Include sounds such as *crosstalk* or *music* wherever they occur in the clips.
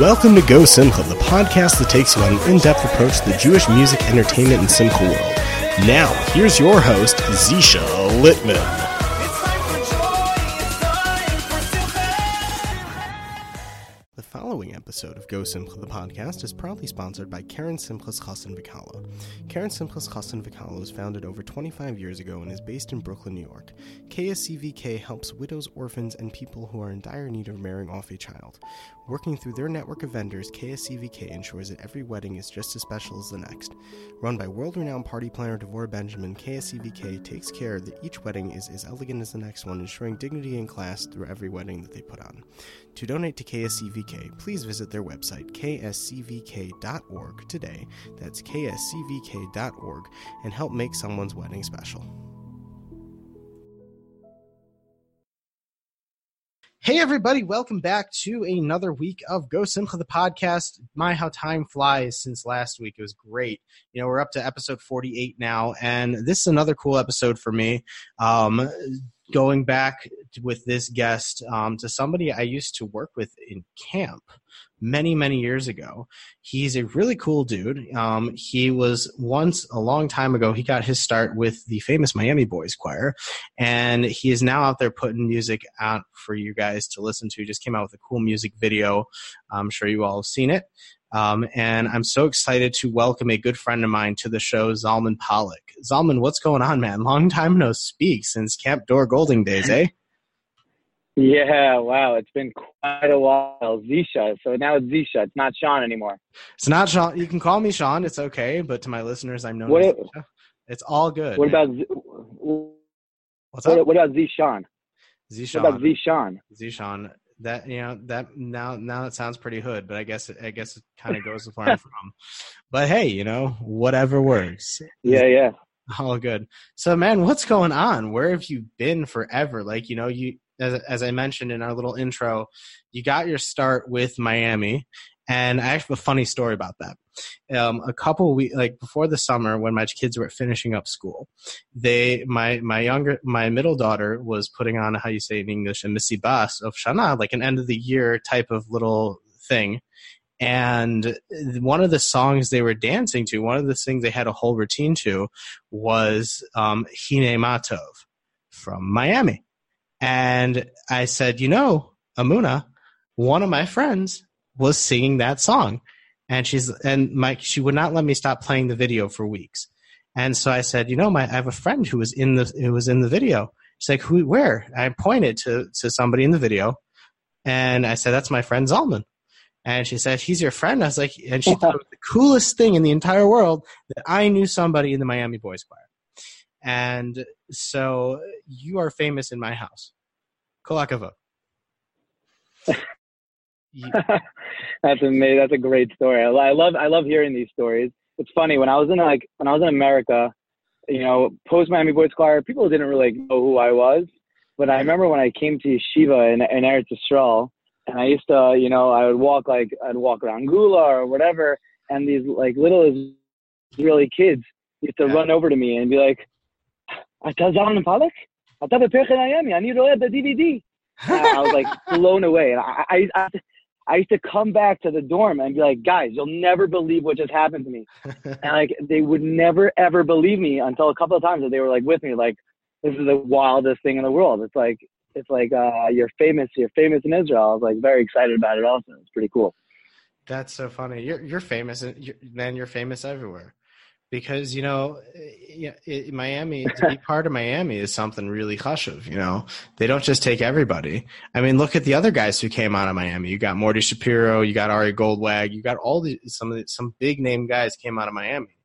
Welcome to Go Simcha, the podcast that takes you on an in depth approach to the Jewish music, entertainment, and Simcha world. Now, here's your host, Zisha Littman. The following episode of Go Simcha, the podcast, is proudly sponsored by Keren Simchas Chassan Vikala. Keren Simchas Chassan Vikala was founded over 25 years ago and is based in Brooklyn, New York. KSCVK helps widows, orphans, and people who are in dire need of marrying off a child. Working through their network of vendors, KSCVK ensures that every wedding is just as special as the next. Run by world renowned party planner Devorah Benjamin, KSCVK takes care that each wedding is as elegant as the next one, ensuring dignity and class through every wedding that they put on. To donate to KSCVK, please visit their website, kscvk.org, today. That's kscvk.org, and help make someone's wedding special. Hey, everybody, welcome back to another week of Go Simcha, the podcast. My, how time flies since last week. It was great. You know, we're up to episode 48 now, and this is another cool episode for me. Um, going back with this guest um, to somebody I used to work with in camp many, many years ago. He's a really cool dude. Um, he was once, a long time ago, he got his start with the famous Miami Boys Choir, and he is now out there putting music out for you guys to listen to. Just came out with a cool music video. I'm sure you all have seen it. Um, and I'm so excited to welcome a good friend of mine to the show, Zalman Pollock. Zalman, what's going on, man? Long time no speak since Camp Dora Golding days, eh? *laughs* Yeah, wow, it's been quite a while. Zisha, so now it's Zisha. It's not Sean anymore. It's not Sean. You can call me Sean. It's okay. But to my listeners, I'm known What as Zisha. It's all good. What man. about Z- what's what, what about Zishan? Zishan. What about Zishan? Zishan. That you know that now now it sounds pretty hood, but I guess I guess it kind of goes with where I'm from. But hey, you know whatever works. Yeah, yeah. *laughs* All good. So, man, what's going on? Where have you been forever? Like, you know, you as as I mentioned in our little intro, you got your start with Miami, and I have a funny story about that. Um, a couple weeks, like before the summer, when my kids were finishing up school, they my my younger my middle daughter was putting on how you say in English a missy bas of Shana, like an end of the year type of little thing and one of the songs they were dancing to, one of the things they had a whole routine to, was um, Hine Matov from Miami. And I said, you know, Amuna, one of my friends was singing that song, and she's and Mike, she would not let me stop playing the video for weeks. And so I said, you know, my I have a friend who was in the who was in the video. She's like, who? Where? I pointed to to somebody in the video, and I said, that's my friend Zalman. And she said, he's your friend. I was like, and she thought it was the coolest thing in the entire world that I knew somebody in the Miami Boys Choir. And so you are famous in my house. Kolakava. *laughs* *laughs* That's amazing. That's a great story. I love I love hearing these stories. It's funny when I was in like when I was in America, you know, post Miami Boys Choir, people didn't really know who I was. But I remember when I came to Yeshiva in, in Eretz Yisrael, and I used to, you know, I would walk like I'd walk around Geula or whatever, and these like little Israeli kids used to yeah. run over to me and be like, "Ata Zaran Palak? Ata Beperchen Ayami? I need to the DVD." I was like *laughs* blown away, and I, I, I I used to come back to the dorm and be like, guys, you'll never believe what just happened to me. *laughs* And like, they would never ever believe me until a couple of times that they were like with me, like, this is the wildest thing in the world. It's like, it's like, uh, you're famous, you're famous in Israel. I was like very excited about it also. It's pretty cool. That's so funny. You're you're famous, and you're, man. You're famous everywhere, because you know, eh, eh, yeah, it, Miami. To be part of Miami is something really chashuv. You know, they don't just take everybody. I mean, look at the other guys who came out of Miami. You got Morty Shapiro. You got Ari Goldwag. You got all the some of the, some big name guys came out of Miami.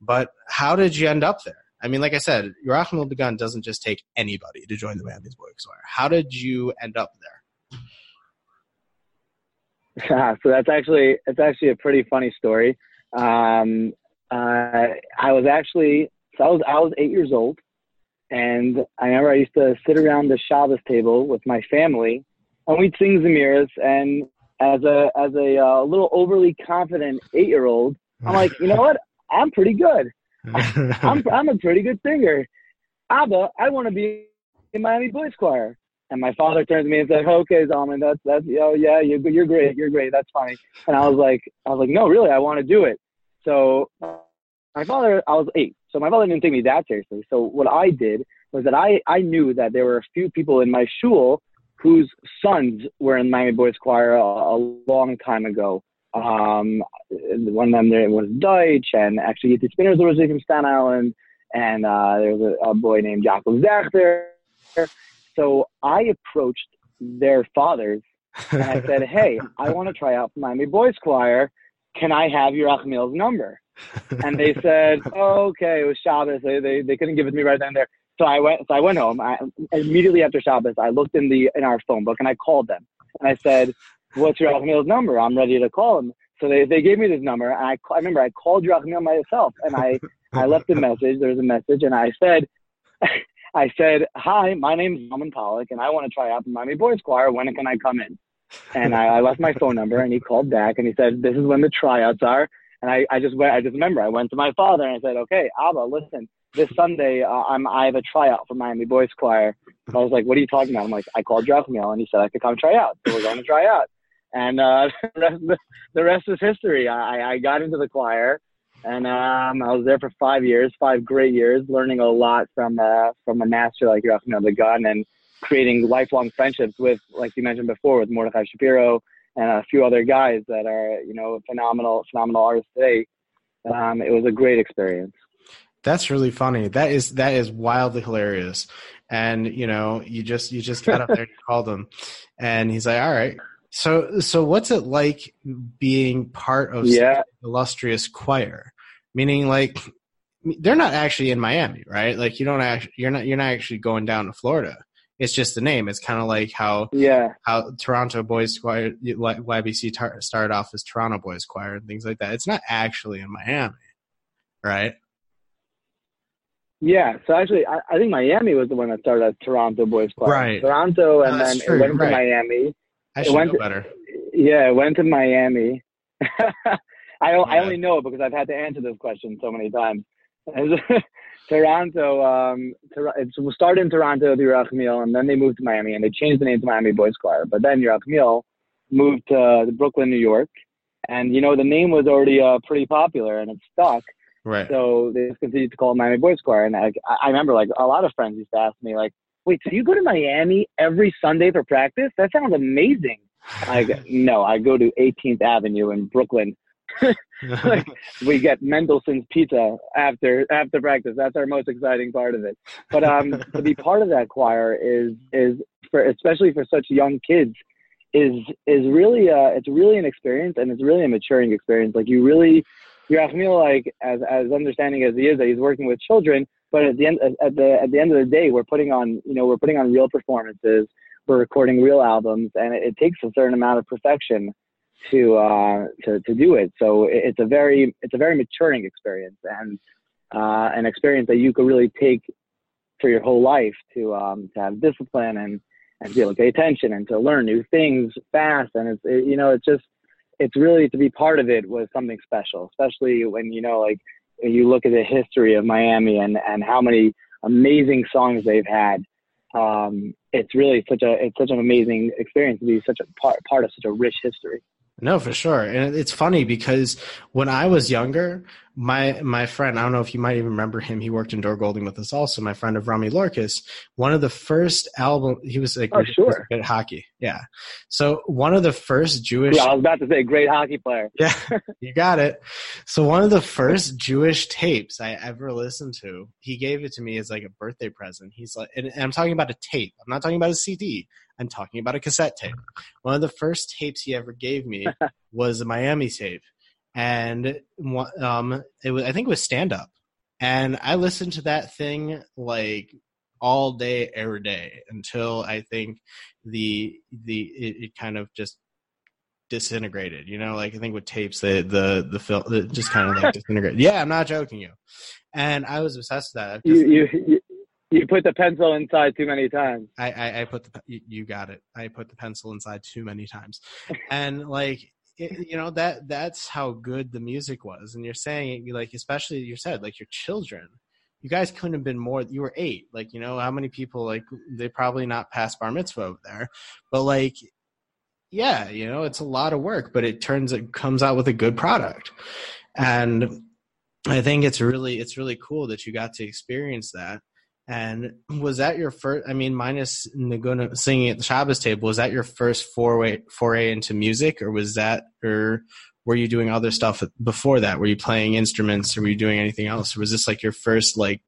But how did you end up there? I mean, like I said, Yerachmiel Begun doesn't just take anybody to join the Miami Boys Choir. How did you end up there? Yeah, *laughs* so that's actually it's actually a pretty funny story. Um, uh, I was actually so I was I was eight years old, and I remember I used to sit around the Shabbos table with my family, and we'd sing Zemiras. And as a as a uh, little overly confident eight year old, I'm like, you know what? *laughs* I'm pretty good. I'm *laughs* I'm a pretty good singer. Abba, I want to be in Miami Boys Choir. And my father turned to me and said, "Okay, Zalman, that's that's oh yeah, you're you're great, you're great, that's funny." And I was like, I was like, "No, really, I want to do it." So my father, I was eight, so my father didn't take me that seriously. So what I did was that I I knew that there were a few people in my shul whose sons were in Miami Boys Choir a, a long time ago. Um, one of them there was Deutsch, and actually the Spinners was from Staten Island, and uh, there was a, a boy named Jacob Zachter. So I approached their fathers and I said, "Hey, I want to try out for Miami Boys Choir. Can I have Yerachmiel's number?" And they *laughs* said, oh, "Okay, it was Shabbos. They, they they couldn't give it to me right then and there." So I went. So I went home. I, immediately after Shabbos, I looked in the in our phone book and I called them and I said, "What's Yerachmiel's number? I'm ready to call him." So they, they gave me this number. And I, I remember I called Yerachmiel myself and I I left a message. There was a message and I said. *laughs* I said, "Hi, my name's Zalman Pollock, and I want to try out the Miami Boys Choir. When can I come in?" And I, I left my phone number, and he called back, and he said, "This is when the tryouts are." And I, I just went. I just remember I went to my father and I said, "Okay, Abba, listen, this Sunday uh, I'm I have a tryout for Miami Boys Choir." And I was like, "What are you talking about?" I'm like, "I called Yerachmiel, and he said I could come try out, so we're going to try out." And uh, *laughs* the, rest, the rest is history. I, I got into the choir and um, I was there for five years, five great years, learning a lot from uh, from a master like Yochanan the Gun, and creating lifelong friendships with, like you mentioned before, with Mordechai Shapiro and a few other guys that are you know phenomenal phenomenal artists today. Um, it was a great experience. That's really funny. That is that is wildly hilarious. And you know, you just you just got up there and *laughs* called him, and he's like, "All right." So so what's it like being part of yeah. illustrious choir? Meaning like they're not actually in Miami, right? Like you don't actually you're not you're not actually going down to Florida. It's just the name. It's kind of like how yeah how Toronto Boys Choir YBC tar- started off as Toronto Boys Choir and things like that. It's not actually in Miami, right? Yeah, so actually, I, I think Miami was the one that started as Toronto Boys Choir. Right. Toronto, and No, then true, it went right. to Miami. I It should went know to- better. Yeah, it went to Miami. *laughs* I, Yeah. only know because I've had to answer this question so many times. *laughs* Toronto, um, Tor- it started in Toronto with Yerachmiel, and then they moved to Miami, and they changed the name to Miami Boys Choir. But then Yerachmiel moved to Brooklyn, New York, and you know the name was already uh, pretty popular, and it stuck. Right. So they just continued to call it Miami Boys Choir. And I, I remember like a lot of friends used to ask me like, wait, so you go to Miami every Sunday for practice? That sounds amazing. I *sighs* no, I go to 18th Avenue in Brooklyn. *laughs* like, we get Mendelssohn's pizza after after practice. That's our most exciting part of it. But um, *laughs* to be part of that choir is is for especially for such young kids is is really uh it's really an experience and it's really a maturing experience. Like you really you have to feel like as as understanding as he is that he's working with children, but at the end at the at the end of the day we're putting on you know we're putting on real performances, we're recording real albums, and it, it takes a certain amount of perfection to uh to to do it. So it's a very it's a very maturing experience and uh an experience that you could really take for your whole life to um to have discipline and and to be able to pay attention and to learn new things fast and it's it, you know it's just it's really to be part of it was something special especially when you know like you look at the history of Miami and and how many amazing songs they've had um it's really such a it's such an amazing experience to be such a part part of such a rich history No, for sure. And it's funny because when I was younger, my my friend, I don't know if you might even remember him, he worked in Dora Golding with us also, my friend of Rami Lorcas, one of the first album he was like Oh, sure. good hockey. Yeah. So one of the first Jewish yeah, I was about to say great hockey player *laughs* Yeah, you got it. So one of the first Jewish tapes I ever listened to, he gave it to me as like a birthday present. He's like, and, and I'm talking about a tape. I'm not talking about a CD. I'm talking about a cassette tape. One of the first tapes he ever gave me *laughs* was a Miami tape, and um, it was I think it was stand up, and I listened to that thing like all day every day until I think the the it, it kind of just disintegrated. You know, like I think with tapes, the the the film it just kind of like *laughs* disintegrated. Yeah, I'm not joking you. And I was obsessed with that. Just- you you you put the pencil inside too many times I, I, I put the you, got it. I put the pencil inside too many times, and like it, you know that that's how good the music was. And you're saying like especially you said like your children you guys couldn't have been more. You were eight. Like you know how many people like they probably not passed bar mitzvah over there, but like yeah, you know it's a lot of work, but it turns it comes out with a good product, and I think it's really it's really cool that you got to experience that. And was that your first? I mean, minus Naguna singing at the Shabbos table, was that your first foray foray into music, or was that, or were you doing other stuff before that? Were you playing instruments, or were you doing anything else, or was this like your first like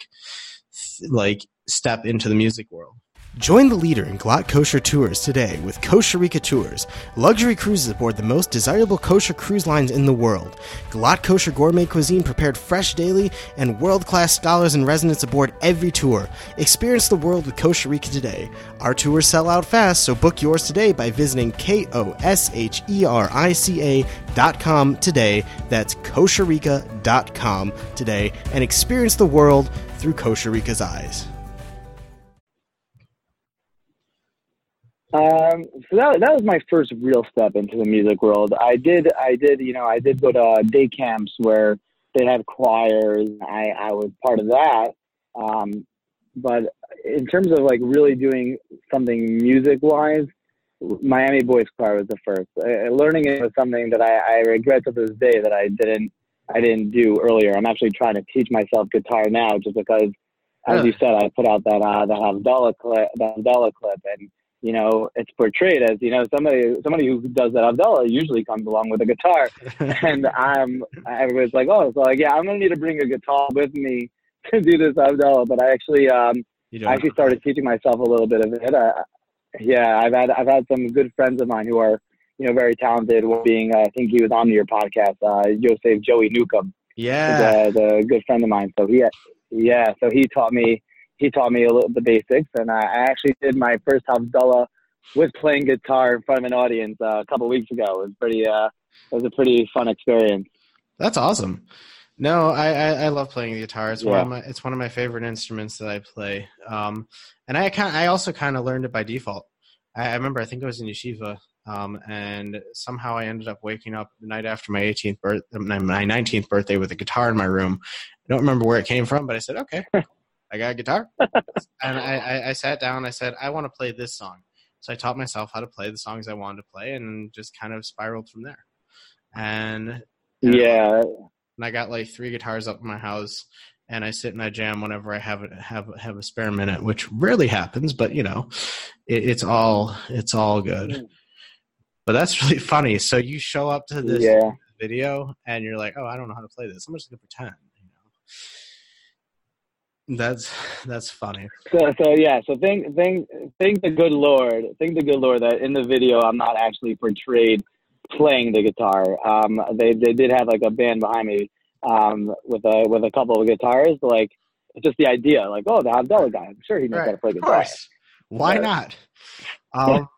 like step into the music world? Join the leader in Glatt Kosher Tours today with Kosherica Tours, luxury cruises aboard the most desirable kosher cruise lines in the world. Glatt Kosher gourmet cuisine prepared fresh daily, and world class scholars and residents aboard every tour. Experience the world with Kosherica today. Our tours sell out fast, so book yours today by visiting K O S H E R I C A dot com today. That's kosherrica.com today, and experience the world through Kosherica's eyes. Um, so that that was my first real step into the music world. I did I did you know I did go to day camps where they had choirs. I I was part of that. Um, but in terms of like really doing something music wise, Miami Boys Choir was the first. Uh, learning it was something that I, I regret to this day that I didn't I didn't do earlier. I'm actually trying to teach myself guitar now, just because, as you said, I put out that uh, the Havdalah clip, the Havdalah clip, and you know, it's portrayed as you know somebody somebody who does that Havdalah usually comes along with a guitar, *laughs* and I'm everybody's like, oh, so like yeah, I'm gonna need to bring a guitar with me *laughs* to do this Havdalah, but I actually um I actually started teaching myself a little bit of it. I, yeah, I've had I've had some good friends of mine who are you know very talented. One being I think he was on your podcast, uh, Joseph Joey Newcomb. Yeah, the, the good friend of mine. So he yeah, so he taught me he taught me a little the basics, and I actually did my first Havdalah with playing guitar in front of an audience uh, a couple weeks ago. It was pretty. Uh, it was a pretty fun experience. That's awesome. No, I, I, I love playing the guitar. It's yeah. one of my it's one of my favorite instruments that I play. Um, and I kind I also kind of learned it by default. I, I, remember I think I was in yeshiva, um, and somehow I ended up waking up the night after my 18th birth my 19th birthday with a guitar in my room. I don't remember where it came from, but I said okay. I got a guitar. *laughs* and I, I, I, sat down. I said, I want to play this song. So I taught myself how to play the songs I wanted to play and just kind of spiraled from there. And, yeah. And I got like three guitars up in my house and I sit and I jam whenever I have a, have have a spare minute, which rarely happens, but you know, it, it's all it's all good. Mm. But that's *laughs* really funny. So you show up to this yeah. video and you're like, "Oh, I don't know how to play this. I'm just gonna pretend." You know. That's *sighs* that's funny. So so yeah, so thank thank thank the good Lord, thank the good Lord that in the video I'm not actually portrayed playing the guitar. Um, they they did have like a band behind me um, with a with a couple of guitars, like just the idea, like oh the Havdalah guy, I'm sure he knows right. how to play guitar. Why not? Um,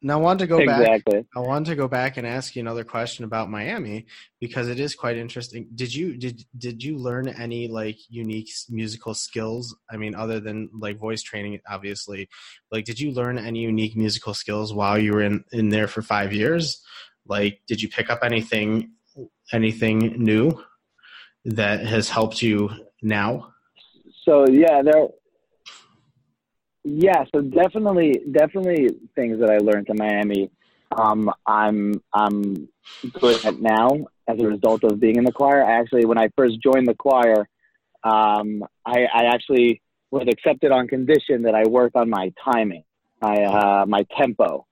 now I want to go exactly. back. I want to go back and ask you another question about Miami because it is quite interesting. Did you did did you learn any like unique musical skills? I mean, other than like voice training, obviously. Like, did you learn any unique musical skills while you were in in there for five years? Like, did you pick up anything anything new that has helped you now? So yeah, there yeah, so definitely, definitely things that I learned in Miami. Um, I'm I'm good at now as a result of being in the choir. I actually, when I first joined the choir, um, I, I actually was accepted on condition that I work on my timing, my uh, my tempo.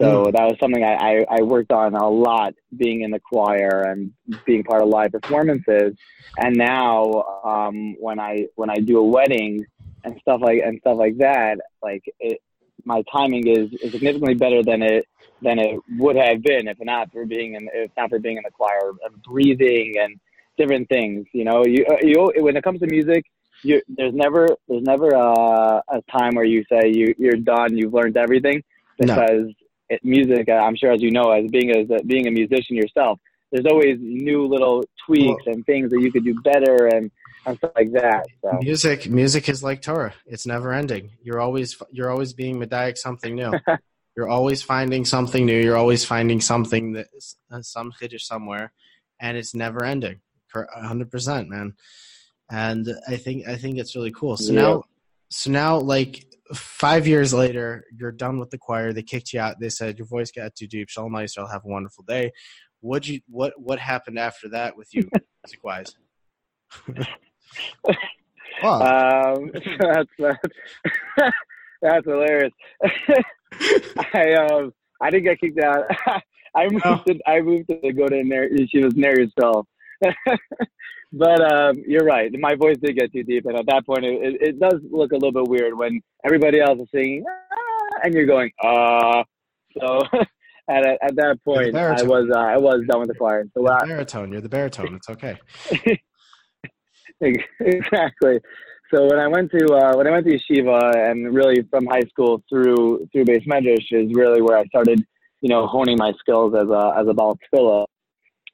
So mm. that was something I, I, I, worked on a lot being in the choir and being part of live performances. And now um, when I when I do a wedding, and stuff like and stuff like that, like it, my timing is, is significantly better than it than it would have been if not for being in if not for being in the choir and breathing and different things. You know, you uh, you when it comes to music, you there's never there's never a, a time where you say you you're done, you've learned everything because no. it, music. Uh, I'm sure as you know, as being as uh, being a musician yourself, there's always new little tweaks well, and things that you could do better and and stuff like that. So. Music, music is like Torah; it's never ending. You're always you're always being medayik something new. *laughs* you're always finding something new. You're always finding something that uh, some chiddush somewhere, and it's never ending. hundred percent, man. and I think I think it's really cool. So Yeah. now, so now, like five years later, you're done with the choir. They kicked you out. They said your voice got too deep. Shalom Yisrael, have a wonderful day. What you what what happened after that with you, *laughs* music wise? *laughs* well, Um, *laughs* that's that's, *laughs* that's hilarious. *laughs* I um I didn't get kicked out. I moved Oh. to I moved to go to she was Ner Yisroel. but um, you're right. My voice did get too deep, and at that point, it, it, it does look a little bit weird when everybody else is singing ah, and you're going uh. So at at that point, I was uh, I was done with the choir. So you're what the baritone. You're the baritone. It's okay. Exactly. So when I went to uh, when I went to yeshiva and really from high school through through beis medrash is really where I started, you know, honing my skills as a as a bal.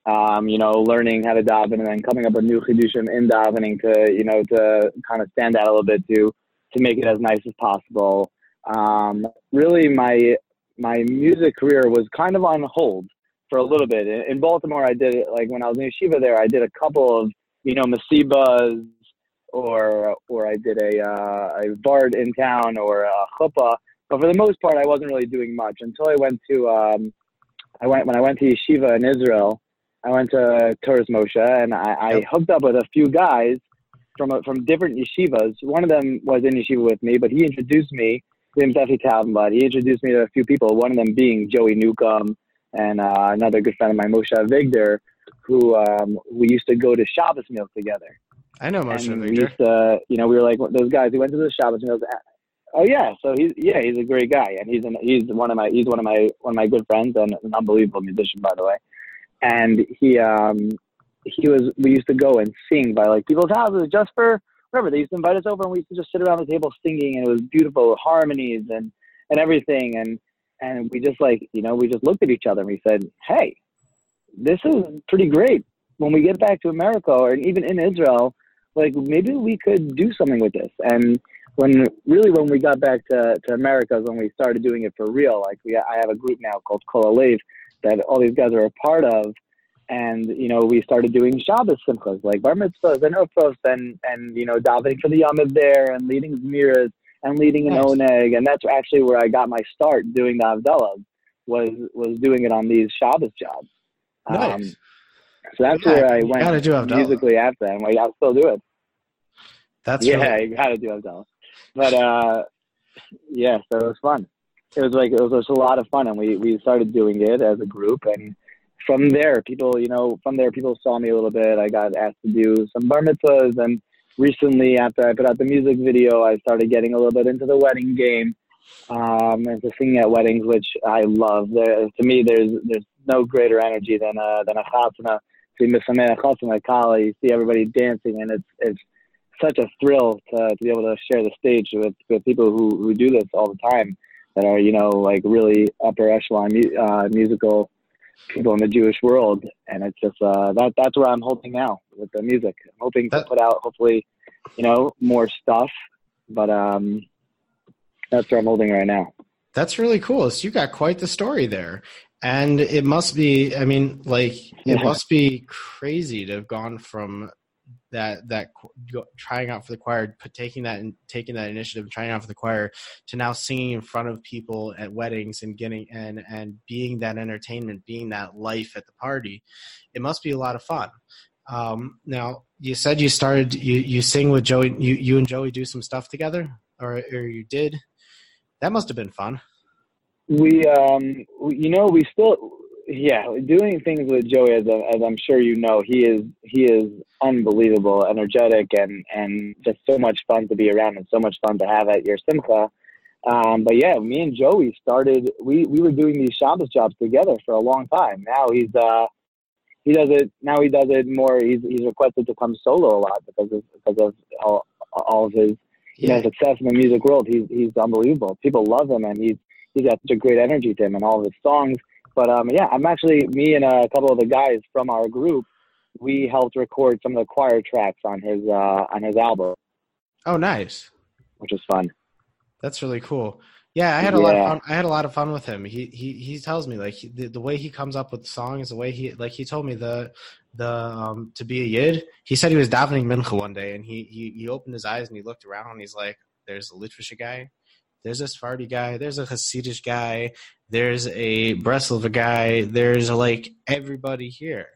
Um, you know, learning how to daven and then coming up with new chidushim in davening to you know to kind of stand out a little bit to to make it as nice as possible. Um, really, my my music career was kind of on hold for a little bit. In, in Baltimore, I did it like when I was in yeshiva there. I did a couple of you know masibas or or I did a uh, a vard in town or a chuppah. But for the most part, I wasn't really doing much until I went to um, I went when I went to yeshiva in Israel. I went to Toras Moshe and I, I hooked up with a few guys from a, from different yeshivas. One of them was in yeshiva with me, but he introduced me. His name's Effie Talbot. He introduced me to a few people. One of them being Joey Newcomb and uh, another good friend of mine, Moshe Vigder, who um, we used to go to Shabbos meals together I know Moshe and we Victor. used to, you know, we were like those guys who went to the Shabbos meals. Oh yeah, so he's yeah, he's a great guy, and he's an, he's one of my he's one of my one of my good friends and an unbelievable musician, by the way. And he um he was we used to go and sing by like people's houses just for whatever. They used to invite us over, and we used to just sit around the table singing, and it was beautiful harmonies and and everything, and and we just like you know we just looked at each other and we said, hey, this is pretty great. When we get back to America or even in Israel, like maybe we could do something with this. And when really when we got back to, to America is when we started doing it for real. Like we, I have a group now called Kol Alev that all these guys are a part of. And, you know, we started doing Shabbos simchas, like bar mitzvahs and ofros and, and, you know, davening for the Yom there and leading Zmiras and leading an Nice. Oneg. And that's actually where I got my start doing the Havdalah was, was doing it on these Shabbos jobs. Um, Nice. so that's Yeah, where I went gotta do Havdalah. musically after. And like, I'll still do it. That's yeah, really- you gotta do Havdalah. But uh, yeah, so it was fun. It was like it was just a lot of fun, and we we started doing it as a group, and from there, people, you know, from there, people saw me a little bit. I got asked to do some bar mitzvahs, and recently, after I put out the music video, I started getting a little bit into the wedding game, um, and to singing at weddings, which I love. There, to me, there's there's no greater energy than a than a chasana. See misameh chasana kala, you see everybody dancing, and it's it's such a thrill to, to be able to share the stage with, with people who, who do this all the time that are you know like really upper echelon mu- uh, musical people in the Jewish world, and it's just uh, that that's where I'm hoping now with the music. I'm hoping to put out hopefully you know more stuff, but um, that's where I'm holding right now. That's really cool. So you got quite the story there. And it must be, I mean, like, it *laughs* must be crazy to have gone from that, that trying out for the choir, put, taking that and taking that initiative, trying out for the choir to now singing in front of people at weddings and getting, and, and being that entertainment, being that life at the party. It must be a lot of fun. Um, now you said you started, you, you sing with Joey, you, you and Joey do some stuff together or, or you did. That must have been fun. We, um, you know, we still, yeah, doing things with Joey, as, as I'm sure you know, he is he is unbelievable, energetic, and and just so much fun to be around, and so much fun to have at your simcha. Um, but yeah, me and Joey started. We we were doing these Shabbos jobs together for a long time. Now he's uh he does it now. He does it more. He's he's requested to come solo a lot because of because of all, all of his you know, success in the music world. He's he's unbelievable. People love him, and he's he's got such a great energy to him and all of his songs. But um, yeah, I'm actually me and a couple of the guys from our group. We helped record some of the choir tracks on his uh, on his album, Oh, nice. which was fun. That's really cool. Yeah, I had a lot of fun. I had a lot of fun with him. He he he tells me like he, the, the way he comes up with songs, the way he like he told me the the um to be a yid. He said he was davening mincha one day, and he he he opened his eyes and he looked around. and He's like, "There's a Litvische guy, there's a Sephardi guy, there's a Hasidish guy, there's a Breslov guy, there's like everybody here."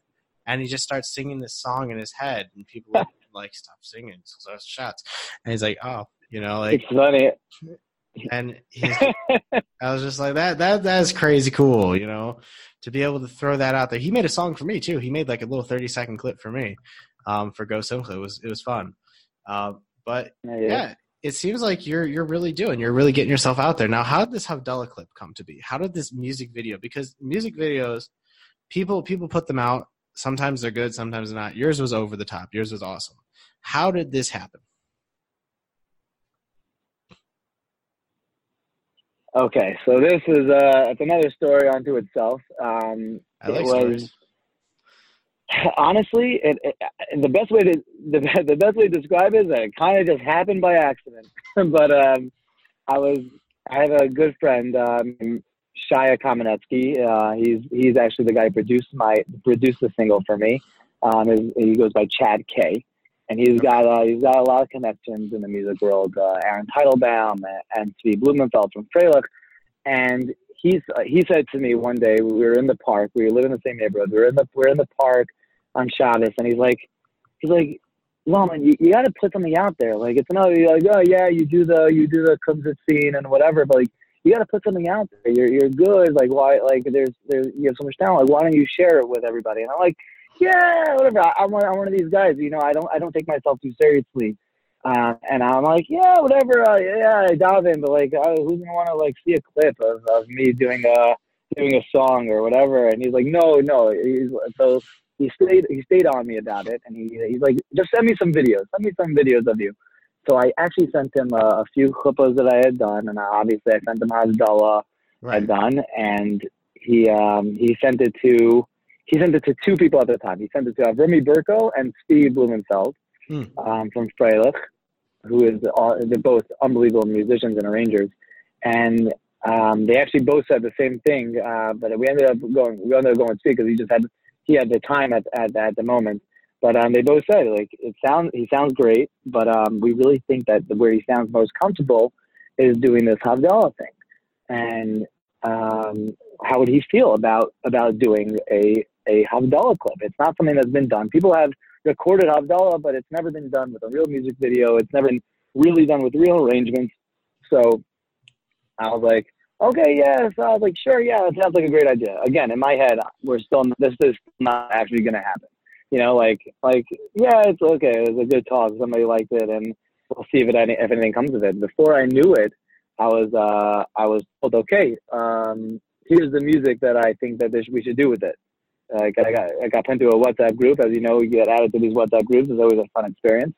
And he just starts singing this song in his head, and people *laughs* like, "Stop singing, so shots." And he's like, "Oh." You know, like It's funny. And he's, *laughs* I was just like that that that's crazy cool, you know, to be able to throw that out there. He made a song for me too. He made like a little thirty second clip for me, um, for Go Simcha. It was it was fun, um, but yeah, it seems like you're you're really doing you're really getting yourself out there now. How did this Havdalah clip come to be? How did this music video? Because music videos, people people put them out. Sometimes they're good, sometimes they're not. Yours was over the top. Yours was awesome. How did this happen? Okay, so this is uh, it's another story unto itself. Um, I like it was stories. *laughs* honestly, it, it, the best way to the, *laughs* the best way to describe it is that it kind of just happened by accident. *laughs* but um, I was I have a good friend, um, Shia Kamenetsky. Uh, he's he's actually the guy who produced my produced the single for me. Um, he goes by Chad K, and he's got uh, he's got a lot of connections in the music world. Uh, Aaron Teitelbaum and Steve Blumenfeld from Freilach, and he's uh, he said to me one day we were in the park. We live in the same neighborhood. We are in the we're in the park on Shabbos, and he's like he's like. Lama, you, you got to put something out there. Like it's not you're like, oh yeah, you do the you do the kumsit scene and whatever, but like you got to put something out there. You're you're good. Like why? Like there's there's you have so much talent. Like why don't you share it with everybody? And I'm like, yeah, whatever. I, I'm one I'm one of these guys. You know, I don't I don't take myself too seriously. Uh, and I'm like, yeah, whatever. Uh, yeah, I dive in, but like, uh, who's gonna want to like see a clip of, of me doing a doing a song or whatever? And he's like, no, no. He's, so he stayed he stayed on me about it, and he he's like, just send me some videos. Send me some videos of you. So I actually sent him a, a few clippos that I had done, and obviously I sent him Havdalah had done, and he um, he sent it to he sent it to two people at the time. He sent it to Avrami Burko and Steve Blumenfeld Hmm. um, from Freilach, who is all, they're both unbelievable musicians and arrangers, and um, they actually both said the same thing. Uh, but we ended up going we ended up going with Steve because he just had he had the time at at, at the moment. But um, they both said like it sounds he sounds great, but um, we really think that where he sounds most comfortable is doing this Havdalah thing. And um, how would he feel about about doing a a Havdalah clip? It's not something that's been done. People have recorded Havdalah, but it's never been done with a real music video. It's never been really done with real arrangements. So I was like, okay, yeah. So I was like, sure, yeah, that sounds like a great idea. Again, in my head, we're still this is not actually going to happen. You know, like like yeah, it's okay. It was a good talk. Somebody liked it, and we'll see if it if anything comes of it. Before I knew it, I was uh I was told, okay, um, here's the music that I think that this, we should do with it. Like I got I got put into a WhatsApp group. As you know, you get added to these WhatsApp groups. It's always a fun experience.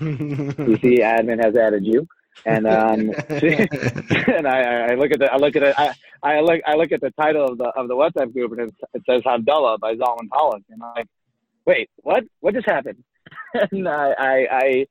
You see, *laughs* admin has added you, and um, *laughs* *laughs* and I, I look at the I look at it I, I look I look at the title of the of the WhatsApp group, and it, it says Havdalah by Zalman Pollock, and I'm like, wait, what? What just happened? and I, I I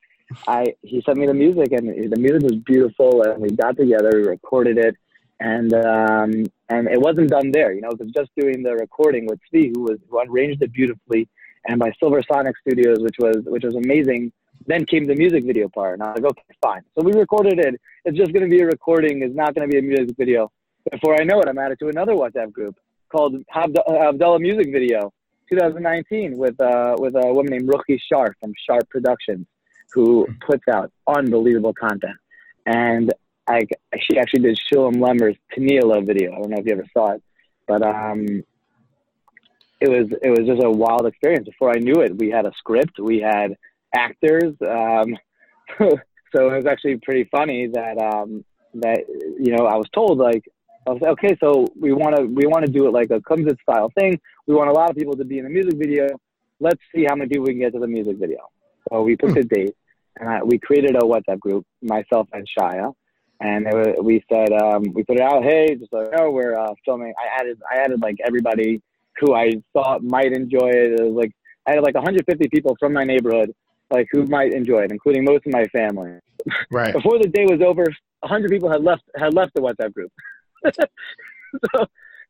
I he sent me the music, and the music was beautiful, and we got together, we recorded it, and um and it wasn't done there, you know, it was just doing the recording with Steve, who was who arranged it beautifully, and by Silver Sonic Studios, which was which was amazing. Then came the music video part, and I was like, okay, fine. So we recorded it. It's just going to be a recording. It's not going to be a music video. Before I know it, I'm added to another WhatsApp group called Havdalah Music Video 2019 with uh, with a woman named Ruchi Sharp from Sharp Productions, who puts out unbelievable content. And I, she actually did Shulem Lemmer's Tanila video. I don't know if you ever saw it, but um, it was it was just a wild experience. Before I knew it, we had a script, we had actors. Um, *laughs* so it was actually pretty funny that um, that you know I was told like I was like, okay, so we want to we want to do it like a Kumsit style thing. We want a lot of people to be in the music video. Let's see how many people we can get to the music video. So we picked a date, and I, we created a WhatsApp group, myself and Shia, and it was, we said um, we put it out. Hey, just like oh, we're uh, filming. I added I added like everybody who I thought might enjoy it. It was like I had like 150 people from my neighborhood, like who might enjoy it, including most of my family. right. *laughs* Before the day was over, hundred people had left had left the WhatsApp group. *laughs* so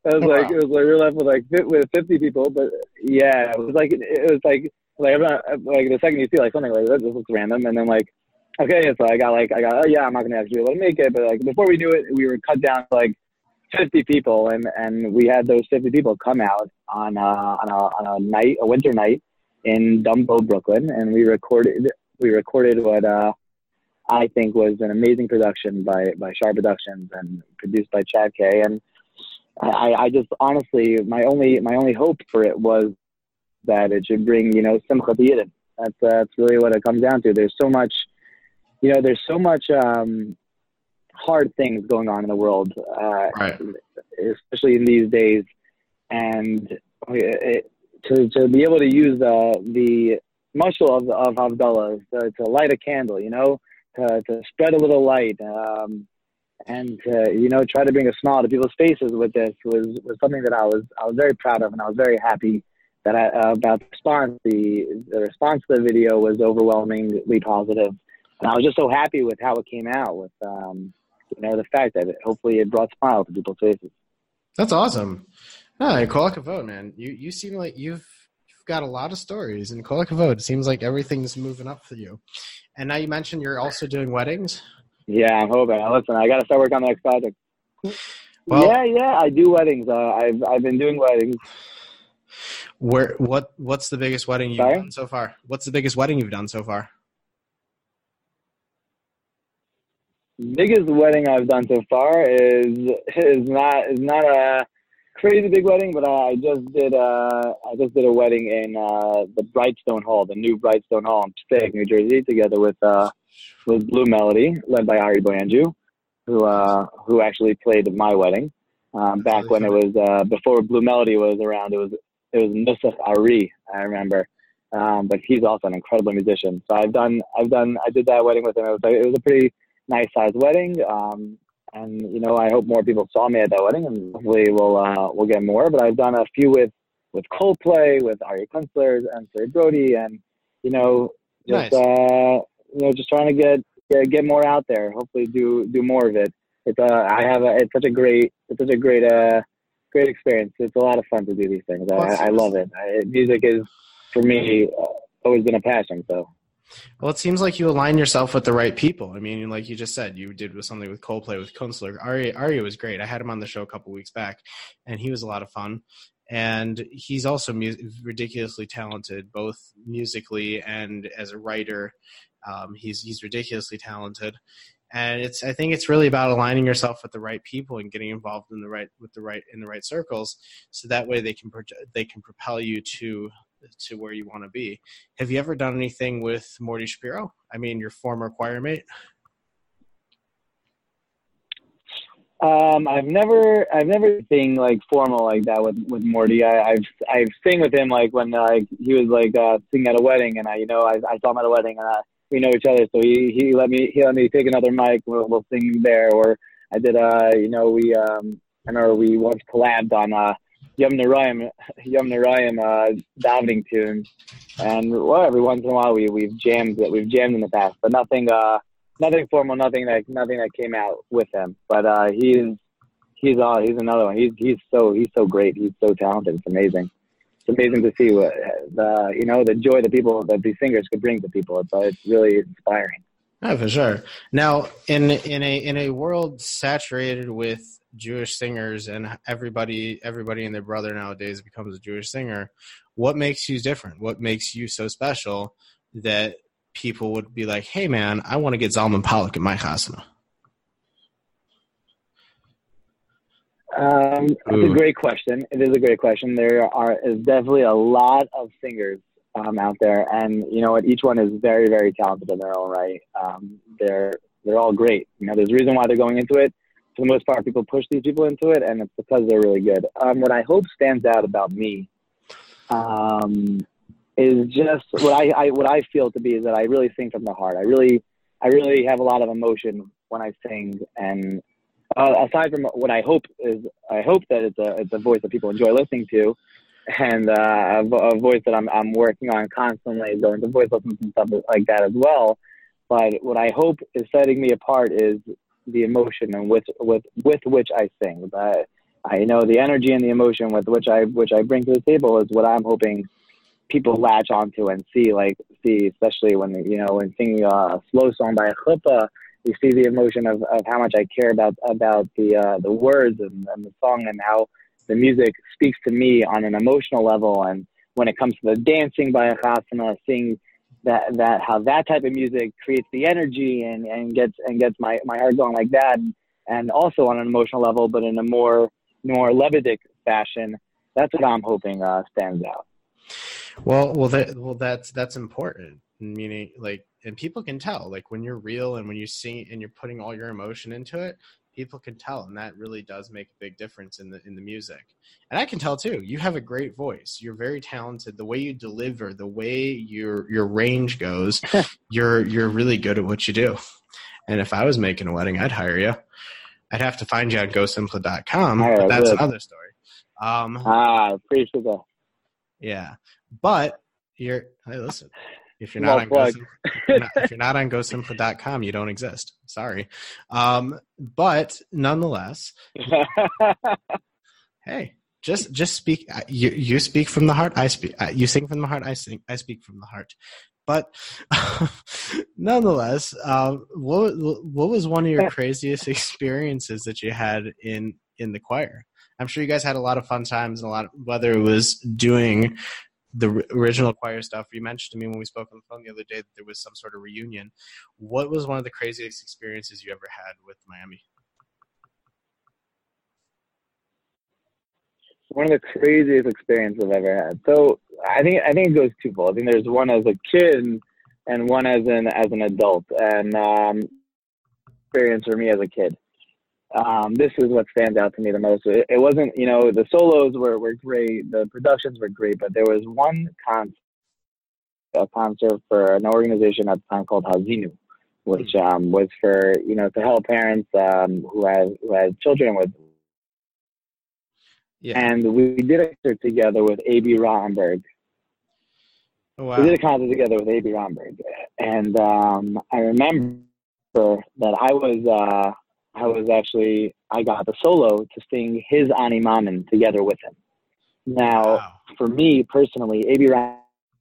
I was Oh, like, wow. it was like we were left with like with fifty people, but yeah, it was like it was like like I'm not, like the second you see like something like that, this looks random, and then like okay, so I got like I got oh yeah, I'm not gonna actually be able to make it, but like before we knew it, we were cut down to like fifty people, and and we had those fifty people come out on uh, on a on a night, a winter night in Dumbo, Brooklyn, and we recorded we recorded what uh I think was an amazing production by by Sharp Productions and produced by Chad K. And I, I just honestly, my only my only hope for it was that it should bring you know simcha to Yidden. That's that's really what it comes down to. There's so much, you know, there's so much um, hard things going on in the world, uh, Right. especially in these days, and it, to to be able to use the the muscle of of Havdalah to, to light a candle, you know, to to spread a little light. Um, and to, you know try to bring a smile to people's faces with this was, was something that I was I was very proud of and I was very happy that I, uh, about the response the the response to the video was overwhelmingly positive I was just so happy with how it came out with um, you know the fact that it, hopefully it brought smiles to people's faces. That's awesome. No, call Kavod, man. You you seem like you've you've got a lot of stories, and call Kavod. It seems like everything's moving up for you. And now you mentioned you're also doing weddings. Yeah, I'm hoping. Listen, I got to start working on the next project. Well- yeah, yeah, I do weddings. Uh, I've I've been doing weddings. Where what what's the biggest wedding you've Sorry? done so far? What's the biggest wedding you've done so far? Biggest wedding I've done so far is is not is not a crazy big wedding, but I just did uh I just did a wedding in uh the Brightstone Hall, the new Brightstone Hall in Passaic, New Jersey, together with uh with Blue Melody, led by Ari Boyanju, who uh who actually played at my wedding. Um, back when it was uh before Blue Melody was around, it was it was Nusaf Ari, I remember. Um, but he's also an incredible musician. So I've done I've done I did that wedding with him. It was it was a pretty nice sized wedding. Um, and you know, I hope more people saw me at that wedding, and hopefully we'll uh, we'll get more. But I've done a few with with Coldplay, with Ari Kunstler, and Sari Brody, and you know, just Nice. uh, you know, just trying to get, get get more out there. Hopefully, do do more of it. It's uh, I have a it's such a great it's such a great uh great experience. It's a lot of fun to do these things. I, I love it. I, music is for me uh, always been a passion. So. Well, it seems like you align yourself with the right people. I mean, like you just said, you did with something with Coldplay with Kunstler. Ari Ari was great. I had him on the show a couple weeks back, and he was a lot of fun. And he's also mu- ridiculously talented, both musically and as a writer. Um, he's he's ridiculously talented, and it's I think it's really about aligning yourself with the right people and getting involved in the right with the right in the right circles, so that way they can proje- they can propel you to to where you want to be. Have you ever done anything with Morty Shapiro? I mean, your former choir mate. Um, I've never, I've never sing like formal like that with with Morty. I, I've I've sing with him like when like he was like uh, singing at a wedding, and I, you know, I, I saw him at a wedding, and we know each other, so he he let me he let me take another mic. We'll, we'll sing there, or I did. Uh, you know, we um, I remember we once collabed on uh, Yom Narayim, Yom Narayim uh, davening tunes, and well, every once in a while we we've jammed that we've jammed in the past, but nothing uh nothing formal, nothing that nothing that came out with him. But uh, he's he's uh, he's another one. He's he's so he's so great. He's so talented. It's amazing. It's amazing to see what the you know the joy that people that these singers could bring to people. It's uh, it's really inspiring. Oh, for sure. Now, in in a in a world saturated with Jewish singers and everybody everybody and their brother nowadays becomes a Jewish singer, what makes you different? What makes you so special that people would be like, "Hey, man, I want to get Zalman Pollock in my chasana." Um, it's Ooh. a great question. It is a great question. There are is definitely a lot of singers um, out there, and you know what? Each one is very, very talented in their own right. Um, they're they're all great. You know, there's a reason why they're going into it. For the most part, people push these people into it, and it's because they're really good. Um, what I hope stands out about me um, is just what I, I what I feel to be is that I really sing from the heart. I really I really have a lot of emotion when I sing, and uh, aside from what I hope is, I hope that it's a it's a voice that people enjoy listening to, and uh, a, a voice that I'm I'm working on constantly, going to voice lessons and stuff like that as well. But what I hope is setting me apart is the emotion and with with with which I sing. But I know the energy and the emotion with which I which I bring to the table is what I'm hoping people latch onto and see. Like see, especially when you know when singing a slow song by a chuppah, you see the emotion of, of how much I care about about the uh, the words and, and the song and how the music speaks to me on an emotional level. And when it comes to the dancing by a chasana, seeing that that how that type of music creates the energy and, and gets and gets my, my heart going like that. And also on an emotional level but in a more more lebedik fashion that's what i'm hoping uh, stands out. Well well that well that's that's important. Meaning like and people can tell like when you're real and when you sing and you're putting all your emotion into it people can tell and that really does make a big difference in the in the music. And i can tell too you have a great voice. You're very talented. The way you deliver the way your your range goes *laughs* you're you're really good at what you do. And if i was making a wedding i'd hire you i'd have to find you on gosimcha.com right, but that's good. another story. Um ah appreciate that. yeah. But you're hey listen *laughs* if you're not on. GoSim- if you're not, on gosimcha.com you don't exist. Sorry. Um but nonetheless *laughs* hey just just speak uh, you you speak from the heart i speak uh, you sing from the heart i sing i speak from the heart. But *laughs* nonetheless um what what was one of your craziest experiences that you had in in the choir? I'm sure you guys had a lot of fun times and a lot of, whether it was doing the original choir stuff you mentioned to me when we spoke on the phone the other day that there was some sort of reunion what was one of the craziest experiences you ever had with miami one of the craziest experiences I've ever had. So I think I think it goes twofold. I think there's one as a kid and, one as an as an adult. And um, experience for me as a kid. Um, this is what stands out to me the most. It, it wasn't, you know, the solos were, were great, the productions were great, but there was one concert, a concert for an organization at the time called Hazinu, which um, was for, you know, to help parents um, who had who had children with yeah and we did a concert together with Abie Rotenberg. wow We did a concert together with Abie Rotenberg, and um, I remember that I was uh, I was actually I got the solo to sing his Ani Mamin together with him. Now, wow. for me personally, A.B. Rom-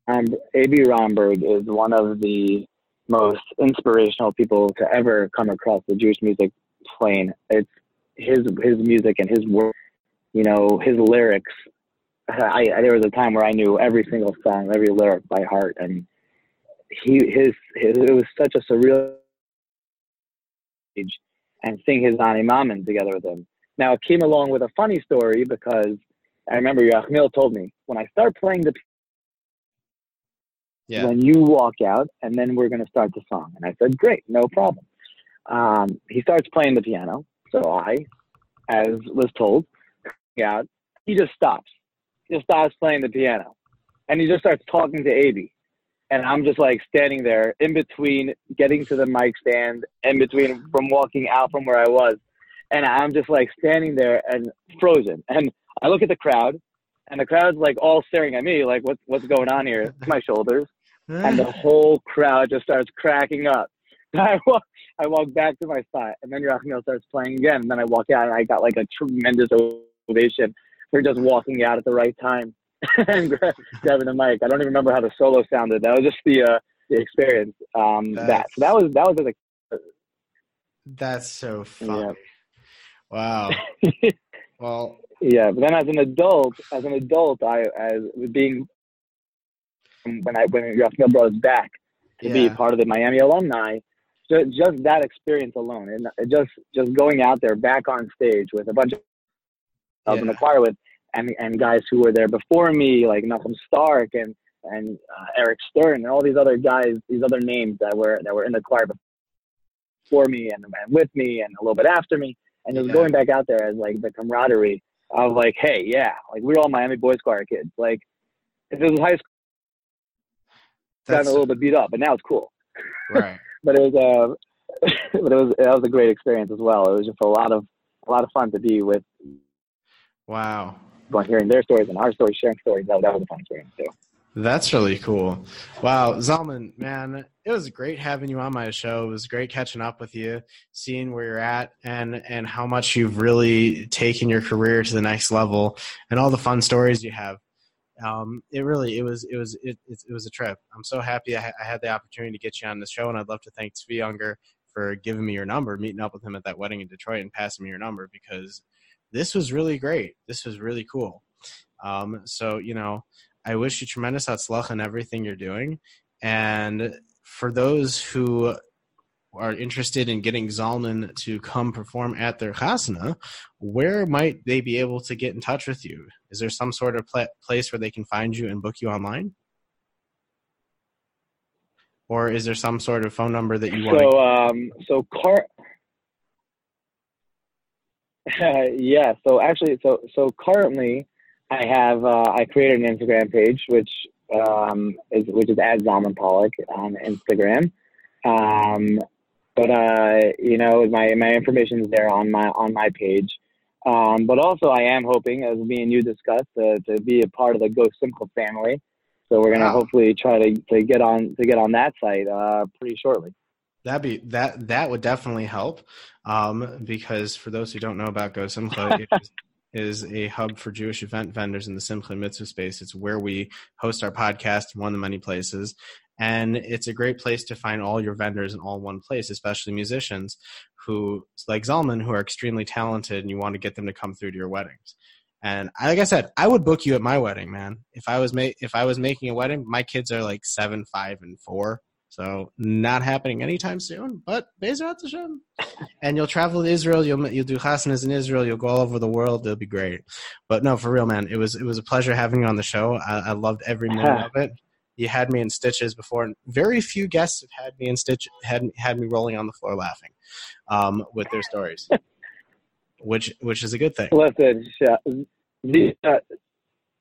Abie Rotenberg is one of the most inspirational people to ever come across the Jewish music plane. It's his his music and his work, you know, his lyrics. I, I there was a time where I knew every single song, every lyric by heart, and he his, his it was such a surreal age and sing his Ani Mamin together with him. Now it came along with a funny story because I remember Yerachmiel told me when I start playing the yeah when you walk out and then we're going to start the song. And I said, great, no problem. Um, he starts playing the piano. So I, as was told, *laughs* out, he just stops. He just stops playing the piano. And he just starts talking to Abie. And I'm just like standing there in between getting to the mic stand, in between from walking out from where I was. And I'm just like standing there and frozen. And I look at the crowd, and the crowd's like all staring at me, like, what's, what's going on here? To my shoulders *sighs* and the whole crowd just starts cracking up. *laughs* I walk, I walk back to my spot, and then Yerachmiel starts playing again. And then I walk out, and I got like a tremendous ovation for just walking out at the right time *laughs* and gra- grabbing the mic. I don't even remember how the solo sounded. That was just the uh, the experience. Um, that so that was that was like That's so funny. Wow. *laughs* well, yeah. But then as an adult, as an adult, I as being when I when Yerachmiel brought us back to be part of the Miami alumni. Just, just that experience alone, and just just going out there back on stage with a bunch of I was in the Yeah. choir with, and and guys who were there before me, like Malcolm Stark and and uh, Eric Stern and all these other guys, these other names that were that were in the choir before me and, and with me and a little bit after me, and just Yeah. going back out there as like the camaraderie of like, hey, yeah, like we're all Miami Boys Choir kids. Like if it was high school, got a little bit beat up, but now it's cool. right. *laughs* But it was uh, *laughs* but it was that was a great experience as well. It was just a lot of a lot of fun to be with Wow. Going hearing their stories and our stories, sharing stories. That, that was a fun experience too. That's really cool. Wow, Zalman, man, it was great having you on my show. It was great catching up with you, seeing where you're at, and and how much you've really taken your career to the next level, and all the fun stories you have. Um, it really, it was, it was, it, it, it was a trip. I'm so happy I, ha- I, had the opportunity to get you on the show, and I'd love to thank Tzvi Younger for giving me your number, meeting up with him at that wedding in Detroit, and passing me your number because this was really great. This was really cool. Um, so you know, I wish you tremendous hatzlacha in everything you're doing. And for those who are interested in getting Zalman to come perform at their chasana, where might they be able to get in touch with you? Is there some sort of pl- place where they can find you and book you online? Or is there some sort of phone number that you want? So, um, so car. *laughs* yeah. So actually, so so currently, I have uh, I created an Instagram page which um, is which is at Zalman Pollock on Instagram. Um, but uh, you know my my information is there on my on my page. Um, but also I am hoping, as me and you discussed, uh, to be a part of the Go Simcha family. So we're gonna wow. hopefully try to, to get on to get on that site uh, pretty shortly. That'd be that that would definitely help, um, because for those who don't know about Go Simcha, *laughs* is a hub for Jewish event vendors in the Simcha Mitzvah space. It's where we host our podcast in one of the many places. And it's a great place to find all your vendors in all one place, especially musicians who, like Zalman, who are extremely talented and you want to get them to come through to your weddings. And like I said, I would book you at my wedding, man. If I was ma- if I was making a wedding, my kids are like seven, five, and four. So not happening anytime soon, but Bezrat Hashem. *laughs* And you'll travel to Israel. You'll you'll do chasanas in Israel. You'll go all over the world. It'll be great. But no, for real, man, it was it was a pleasure having you on the show. I, I loved every minute of it. You had me in stitches before, and very few guests have had me in stitch had had me rolling on the floor laughing um, with their stories, *laughs* which which is a good thing. Listen, Zisha,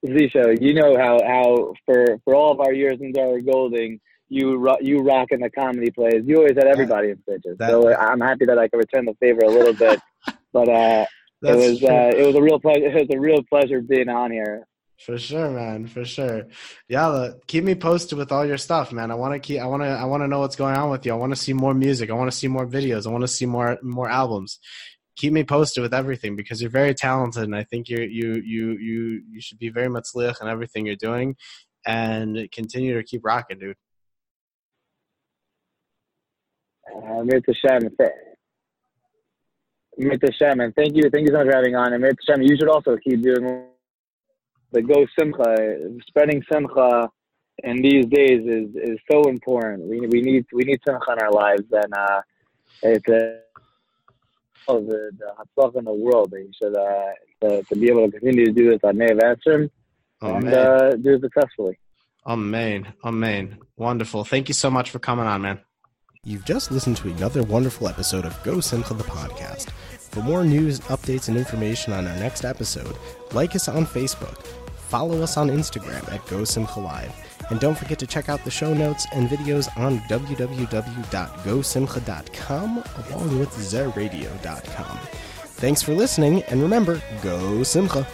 Zisha, you know how how for for all of our years in Dora Golding you ro- you rock in the comedy plays. You always had everybody in stitches. So I'm happy that I can return the favor a little bit. *laughs* but uh, it was uh, it was a real pleasure. *laughs* It was a real pleasure being on here. For sure, man. For sure. Yalla, keep me posted with all your stuff, man. I want to keep. I want to. I want to know what's going on with you. I want to see more music. I want to see more videos. I want to see more more albums. Keep me posted with everything because you're very talented, and I think you you you you you should be very matzliach in everything you're doing, and continue to keep rocking, dude. Amir Tashem, and thank you, thank you so much for having on. Amir Tashem, you should also keep doing the Go Simcha, spreading Simcha in these days is is so important. We we need we need Simcha in our lives, and uh, it's a oh, the the Hatzlach in the world. You should uh, to, to be able to continue to do this on Nev Ansrim oh, and uh, do it successfully. Amen. Amen. Wonderful. Thank you so much for coming on, man. You've just listened to another wonderful episode of Go Simcha the podcast. For more news, updates, and information on our next episode, like us on Facebook, follow us on Instagram at Go Simcha Live, and don't forget to check out the show notes and videos on www.gosimcha.com along with zeradio.com. Thanks for listening, and remember, Go Simcha!